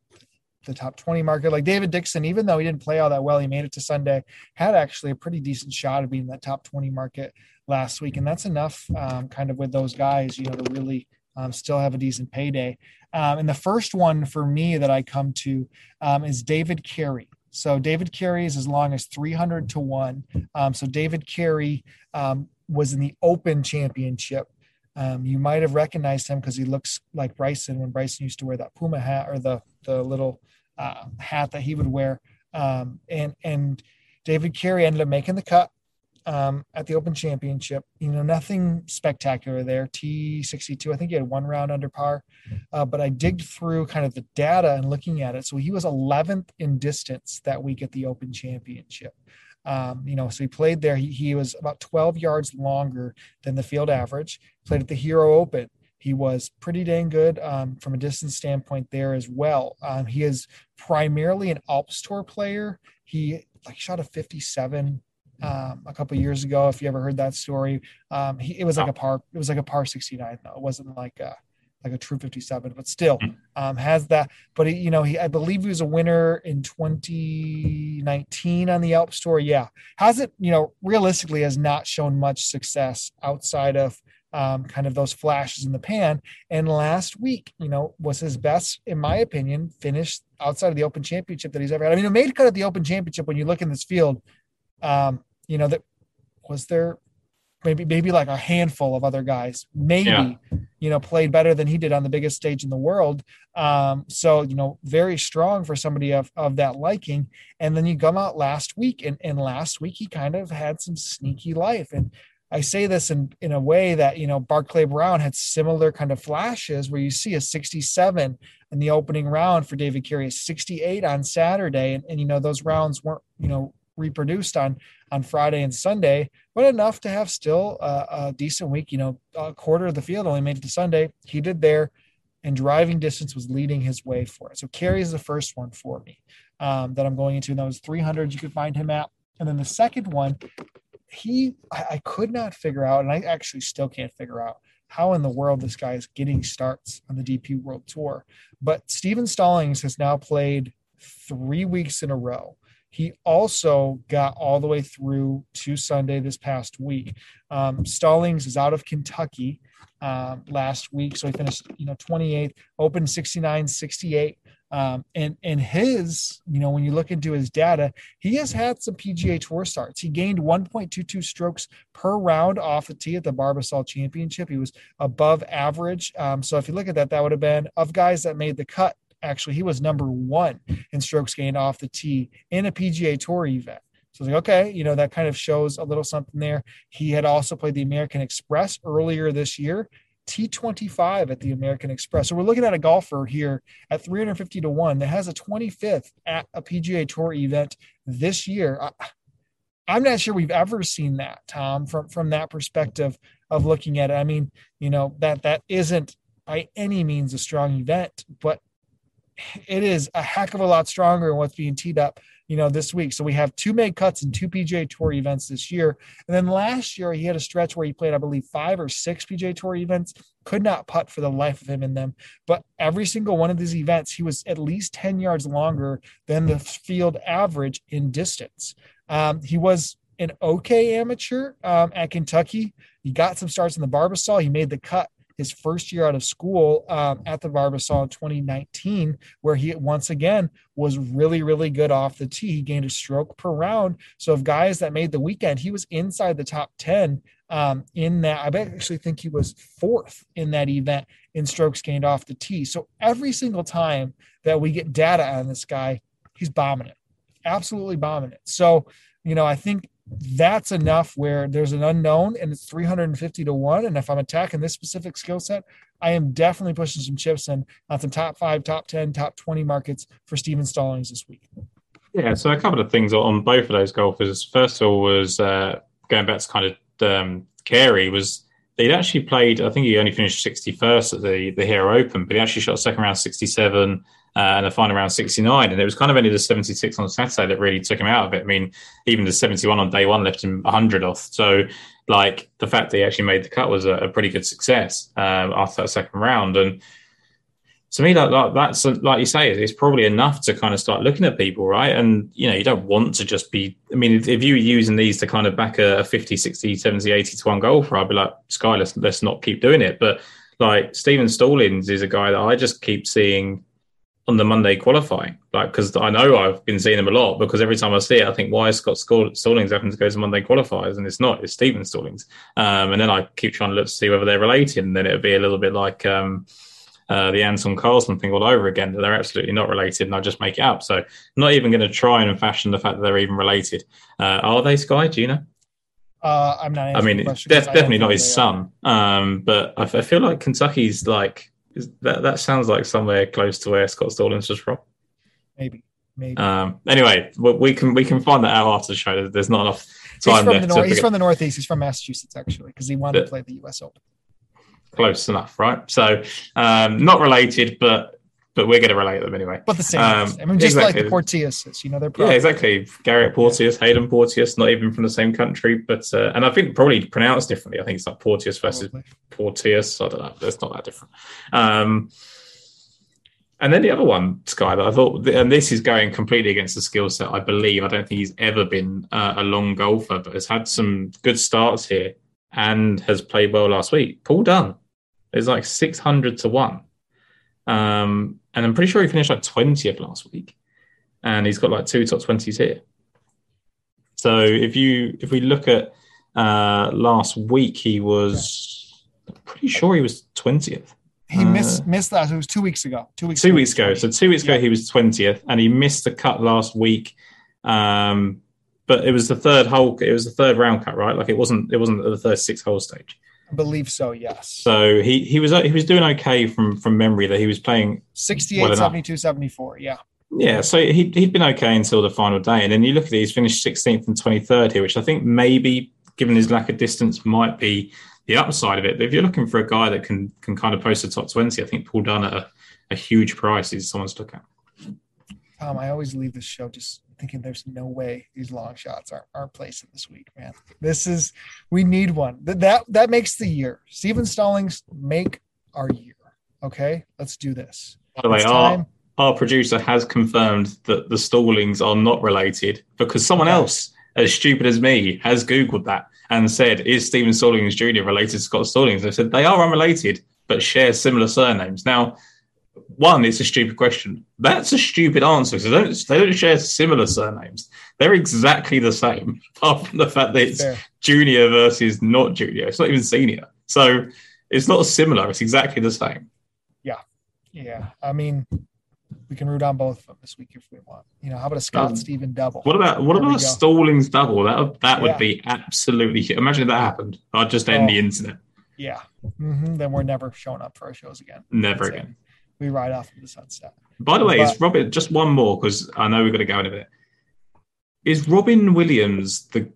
the top 20 market. Like David Dixon, even though he didn't play all that well, he made it to Sunday, had actually a pretty decent shot of being that top 20 market last week. And that's enough um, kind of with those guys, you know, to really um, still have a decent payday. Um, and the first one for me that I come to um, is David Carey. So David Carey is as long as 300 to one. Um, so David Carey um, was in the Open Championship. You might have recognized him because he looks like Bryson when Bryson used to wear that Puma hat or the the little uh, hat that he would wear. Um, and and David Carey ended up making the cut um, at the Open Championship. You know, nothing spectacular there. T62, I think he had one round under par. Uh, but I digged through kind of the data and looking at it. So he was 11th in distance that week at the Open Championship. Um, you know, so he played there. He, he was about 12 yards longer than the field average. Played at the Hero Open. He was pretty dang good um, from a distance standpoint there as well. Um, he is primarily an Alps Tour player. He like shot a 57 um, a couple years ago. If you ever heard that story, um, he, it was like a par. It was like a par 69 though. It wasn't like a like a true 57, but still hmm. um, has that. But he, you know, he I believe he was a winner in 2019 on the Alps Tour. Yeah, has it? You know, realistically, has not shown much success outside of um, kind of those flashes in the pan. And last week, you know, was his best, in my opinion, finish outside of the Open Championship that he's ever had. I mean, it made cut at the Open Championship when you look in this field. Um, you know, that was there maybe maybe like a handful of other guys maybe Yeah. you know played better than he did on the biggest stage in the world um so you know very strong for somebody of of that liking and then you come out last week and and last week he kind of had some sneaky life and I say this in, in a way that, you know, Barclay Brown had similar kind of flashes where you see a 67 in the opening round for David Carey, a 68 on Saturday. And, and, you know, those rounds weren't, you know, reproduced on, on Friday and Sunday, but enough to have still a, a decent week, you know, a quarter of the field only made it to Sunday. He did there and driving distance was leading his way for it. So Carey is the first one for me um, that I'm going into. And that was 300 you could find him at. And then the second one, he I, I could not figure out, and I actually still can't figure out how in the world this guy is getting starts on the DP World Tour. But Stephen Stallings has now played three weeks in a row. He also got all the way through to Sunday this past week. Um, Stallings is out of Kentucky um, last week, so he finished, you know, 28th, open 69, 68. Um, and and his, you know, when you look into his data, he has had some PGA Tour starts. He gained 1.22 strokes per round off the tee at the Barbasol Championship. He was above average. Um, so if you look at that, that would have been of guys that made the cut. Actually, he was number one in strokes gained off the tee in a PGA Tour event. So it's like, okay, you know, that kind of shows a little something there. He had also played the American Express earlier this year T25 at the American Express. So we're looking at a golfer here at 350 to 1 that has a 25th at a PGA Tour event this year. I, I'm not sure we've ever seen that, Tom, from from that perspective of looking at it. I mean, you know, that that isn't by any means a strong event, but it is a heck of a lot stronger than what's being teed up you know, this week. So we have two made cuts and two PGA Tour events this year. And then last year he had a stretch where he played, I believe, five or six PGA Tour events. Could not putt for the life of him in them. But every single one of these events, he was at least 10 yards longer than the field average in distance. Um, he was an okay amateur um, at Kentucky. He got some starts in the Barbasol. He made the cut his first year out of school um, at the Barbasol in 2019, where he once again was really, really good off the tee. He gained a stroke per round. So, of guys that made the weekend, he was inside the top 10 um, in that. I actually think he was fourth in that event in strokes gained off the tee. So, every single time that we get data on this guy, he's bombing it, absolutely bombing it. So, you know, I think that's enough where there's an unknown and it's 350 to 1 and if i'm attacking this specific skill set i am definitely pushing some chips in on some top 5 top 10 top 20 markets for stephen stallings this week. Yeah so a couple of things on both of those golfers. First of all was uh, going back to kind of um, carey was they'd actually played i think he only finished 61st at the the hero open but he actually shot second round 67 uh, and the final round 69. And it was kind of only the 76 on Saturday that really took him out of it. I mean, even the 71 on day one left him 100 off. So, like, the fact that he actually made the cut was a, a pretty good success um, after that second round. And to me, like, that's like you say, it's probably enough to kind of start looking at people, right? And you know, you don't want to just be. I mean, if, if you were using these to kind of back a, a 50, 60, 70, 80 to one golfer, I'd be like, Sky, let's let's not keep doing it. But like Stephen Stallings is a guy that I just keep seeing on the Monday qualifying, like because I know I've been seeing him a lot. Because every time I see it, I think why is Scott Stallings having to go to Monday qualifiers, and it's not. It's Stephen Stallings. Um, and then I keep trying to look to see whether they're related, and then it'll be a little bit like um, uh, the Anton Karlsson thing all over again. That they're absolutely not related, and I just make it up. So I'm not even going to try and fashion the fact that they're even related. Uh, are they, Sky? Do you know? Uh, I'm not. I mean, definitely not his son. Um, but I, I feel like Kentucky's like is that that sounds like somewhere close to where Scott Stallings was from? Maybe, maybe. Um, anyway, we can we can find that out after the show. There's not enough time he's from, the, nor- he's from the Northeast. He's from Massachusetts, actually, because he wanted but, to play the U.S. Open. Close enough, right? So, um, not related, but but we're going to relate them anyway. But the same. Um, I mean, just exactly. like the Porteouses, you know, they're yeah, exactly. Garrick Porteous, Hayden Porteous, not even from the same country, but uh, and I think probably pronounced differently. I think it's like Porteous versus probably. Porteous. I don't know. It's not that different. Um, and then the other one, Sky, that I thought, and this is going completely against the skill set. I believe I don't think he's ever been uh, a long golfer, but has had some good starts here and has played well last week. Paul Dunne is like six hundred to one. Um, and I'm pretty sure he finished like 20th last week, and he's got like two top 20s here. So if you if we look at Uh, last week he was pretty sure he was twentieth. He Uh, missed missed that. It was two weeks ago. Two weeks. Two weeks ago. So two weeks ago he was twentieth, and he missed the cut last week. Um, but it was the third hole. It was the third round cut, right? Like it wasn't. It wasn't the third six hole stage. Believe so. Yes. So he he was he was doing okay from from memory that he was playing 68, well 72, 74. Yeah. Yeah, so he he'd been okay until the final day, and then you look at it, he's finished 16th and 23rd here, which I think maybe, given his lack of distance, might be the upside of it. But if you're looking for a guy that can can kind of post a top 20, I think Paul Dunne at a, a huge price is someone to look at. Tom, I always leave this show just thinking there's no way these long shots aren't, aren't placing this week, man. This is we need one. That that that makes the year. Stephen Stallings make our year. Okay, let's do this. By the way, our, our producer has confirmed that the Stallings are not related because someone Okay. else, as stupid as me, has Googled that and said, Is Stephen Stallings Jr. related to Scott Stallings? They said they are unrelated but share similar surnames. Now, one, it's a stupid question. That's a stupid answer because they don't, they don't share similar surnames. They're exactly the same, apart from the fact that it's Fair. junior versus not junior. It's not even senior. So it's not similar. It's exactly the same. Yeah, Yeah. I mean, we can root on both of them this week if we want. You know, how about a Scott Um, Stephen double? What about what There about a. Stallings double? That that would Yeah. be absolutely. Imagine if that happened. I'd just end Oh. the internet. Yeah. hmm Then we're never showing up for our shows again. Never That's it. We ride off into the sunset. By the way, But- is Robin just one more because I know we've got to go in a bit. Is Robin Williams the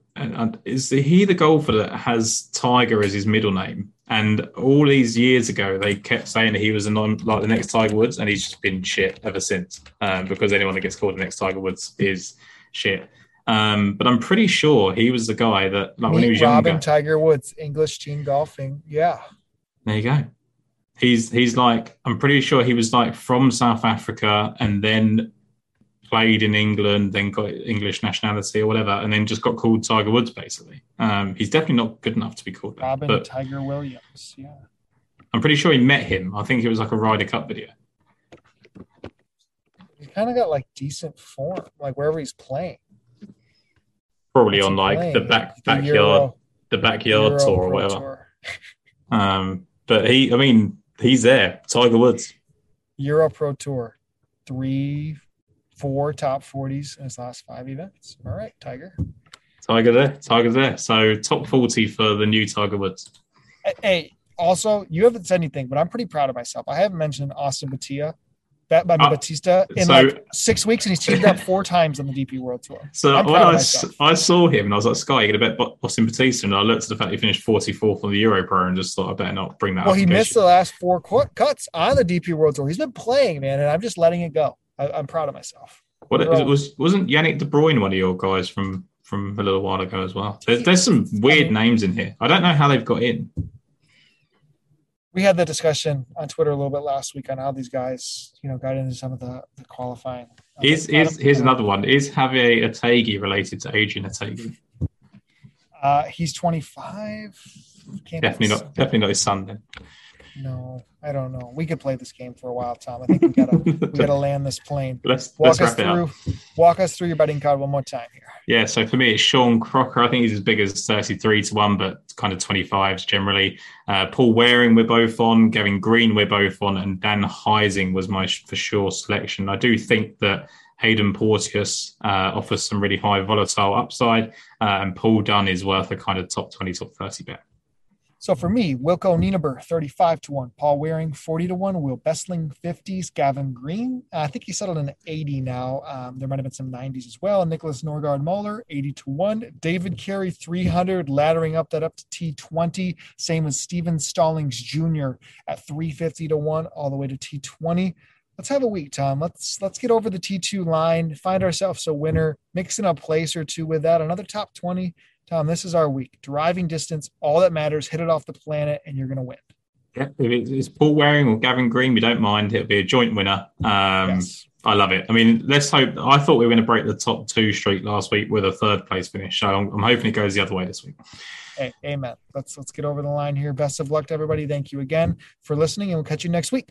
is he the golfer that has Tiger as his middle name? And all these years ago, they kept saying that he was a non like the next Tiger Woods, and he's just been shit ever since. Um, because anyone that gets called the next Tiger Woods is shit. Um, but I'm pretty sure he was the guy that like when he Meet was younger. Robin Tiger Woods, English team golfing. Yeah. There you go. He's he's like I'm pretty sure he was like from South Africa and then played in England, then got English nationality or whatever, and then just got called Tiger Woods basically. Um, he's definitely not good enough to be called that. Robin But Tiger Williams. Yeah. I'm pretty sure he met him. I think it was like a Ryder Cup video. He's kind of got like decent form, like wherever he's playing. Probably What's on like the playing? back The backyard Euro- the backyard Euro tour or whatever. Tour. Um, but he I mean, he's there. Tiger Woods. Euro Pro Tour. Three, four top 40s in his last five events. All right, Tiger. Tiger there. Tiger there. So top forty for the new Tiger Woods. Hey, Hey, also, you haven't said anything, but I'm pretty proud of myself. I haven't mentioned Austin Batia, I mean, Uh, Batista in so- like six weeks, and he's teamed up four times on the DP World Tour. So when I, I saw him and I was like, Sky, you're going to bet Boston Batista. And I looked at the fact he finished 44th on the Euro Pro and just thought, I better not bring that Well, he missed the last four cu- cuts on the DP World Tour. He's been playing, man, and I'm just letting it go. I, I'm proud of myself. What, it was, wasn't Yannick De Bruyne one of your guys from, from a little while ago as well? There's, there's some weird names in here. I don't know how they've got in. We had the discussion on Twitter a little bit last week on how these guys, you know, got into some of the, the qualifying. Is, I don't- is, here's another one. Is Javier Otaegui related to Adrian Otaegui? Uh, he's 25. Can't Definitely not, definitely not his son then. No, I don't know. We could play this game for a while, Tom. I think we gotta we gotta land this plane. let's, Walk let's us it up. through. Walk us through your betting card one more time here. Yeah, so for me, it's Sean Crocker. I think he's as big as 33 to 1, but kind of 25s generally. Uh, Paul Waring, we're both on. Gavin Green, we're both on. And Dan Heising was my for sure selection. I do think that Hayden Porteous uh, offers some really high volatile upside, uh, and Paul Dunne is worth a kind of top 20, top 30 bet. So for me, Wilco Nienaber, 35 to 1. Paul Waring, 40 to 1. Wil Besseling, 50s. Gavin Green, uh, I think he settled in 80 now. Um, there might have been some 90s as well. Niklas Nørgaard Møller, 80 to 1. David Carey, 300, laddering up that up to T20. Same as Stephen Stallings Jr. at 350 to 1, all the way to T20. Let's have a week, Tom. Let's let's get over the T2 line, find ourselves a winner, mix in a place or two with that, another top 20. Tom, this is our week. Driving distance, all that matters. Hit it off the planet, and you're going to win. Yeah, if it's, Paul Waring or Gavin Green, we don't mind. It'll be a joint winner. Um, yes. I love it. I mean, let's hope. I thought we were going to break the top two streak last week with a third place finish. So I'm, I'm hoping it goes the other way this week. Hey, amen. Let's let's get over the line here. Best of luck to everybody. Thank you again for listening, and we'll catch you next week.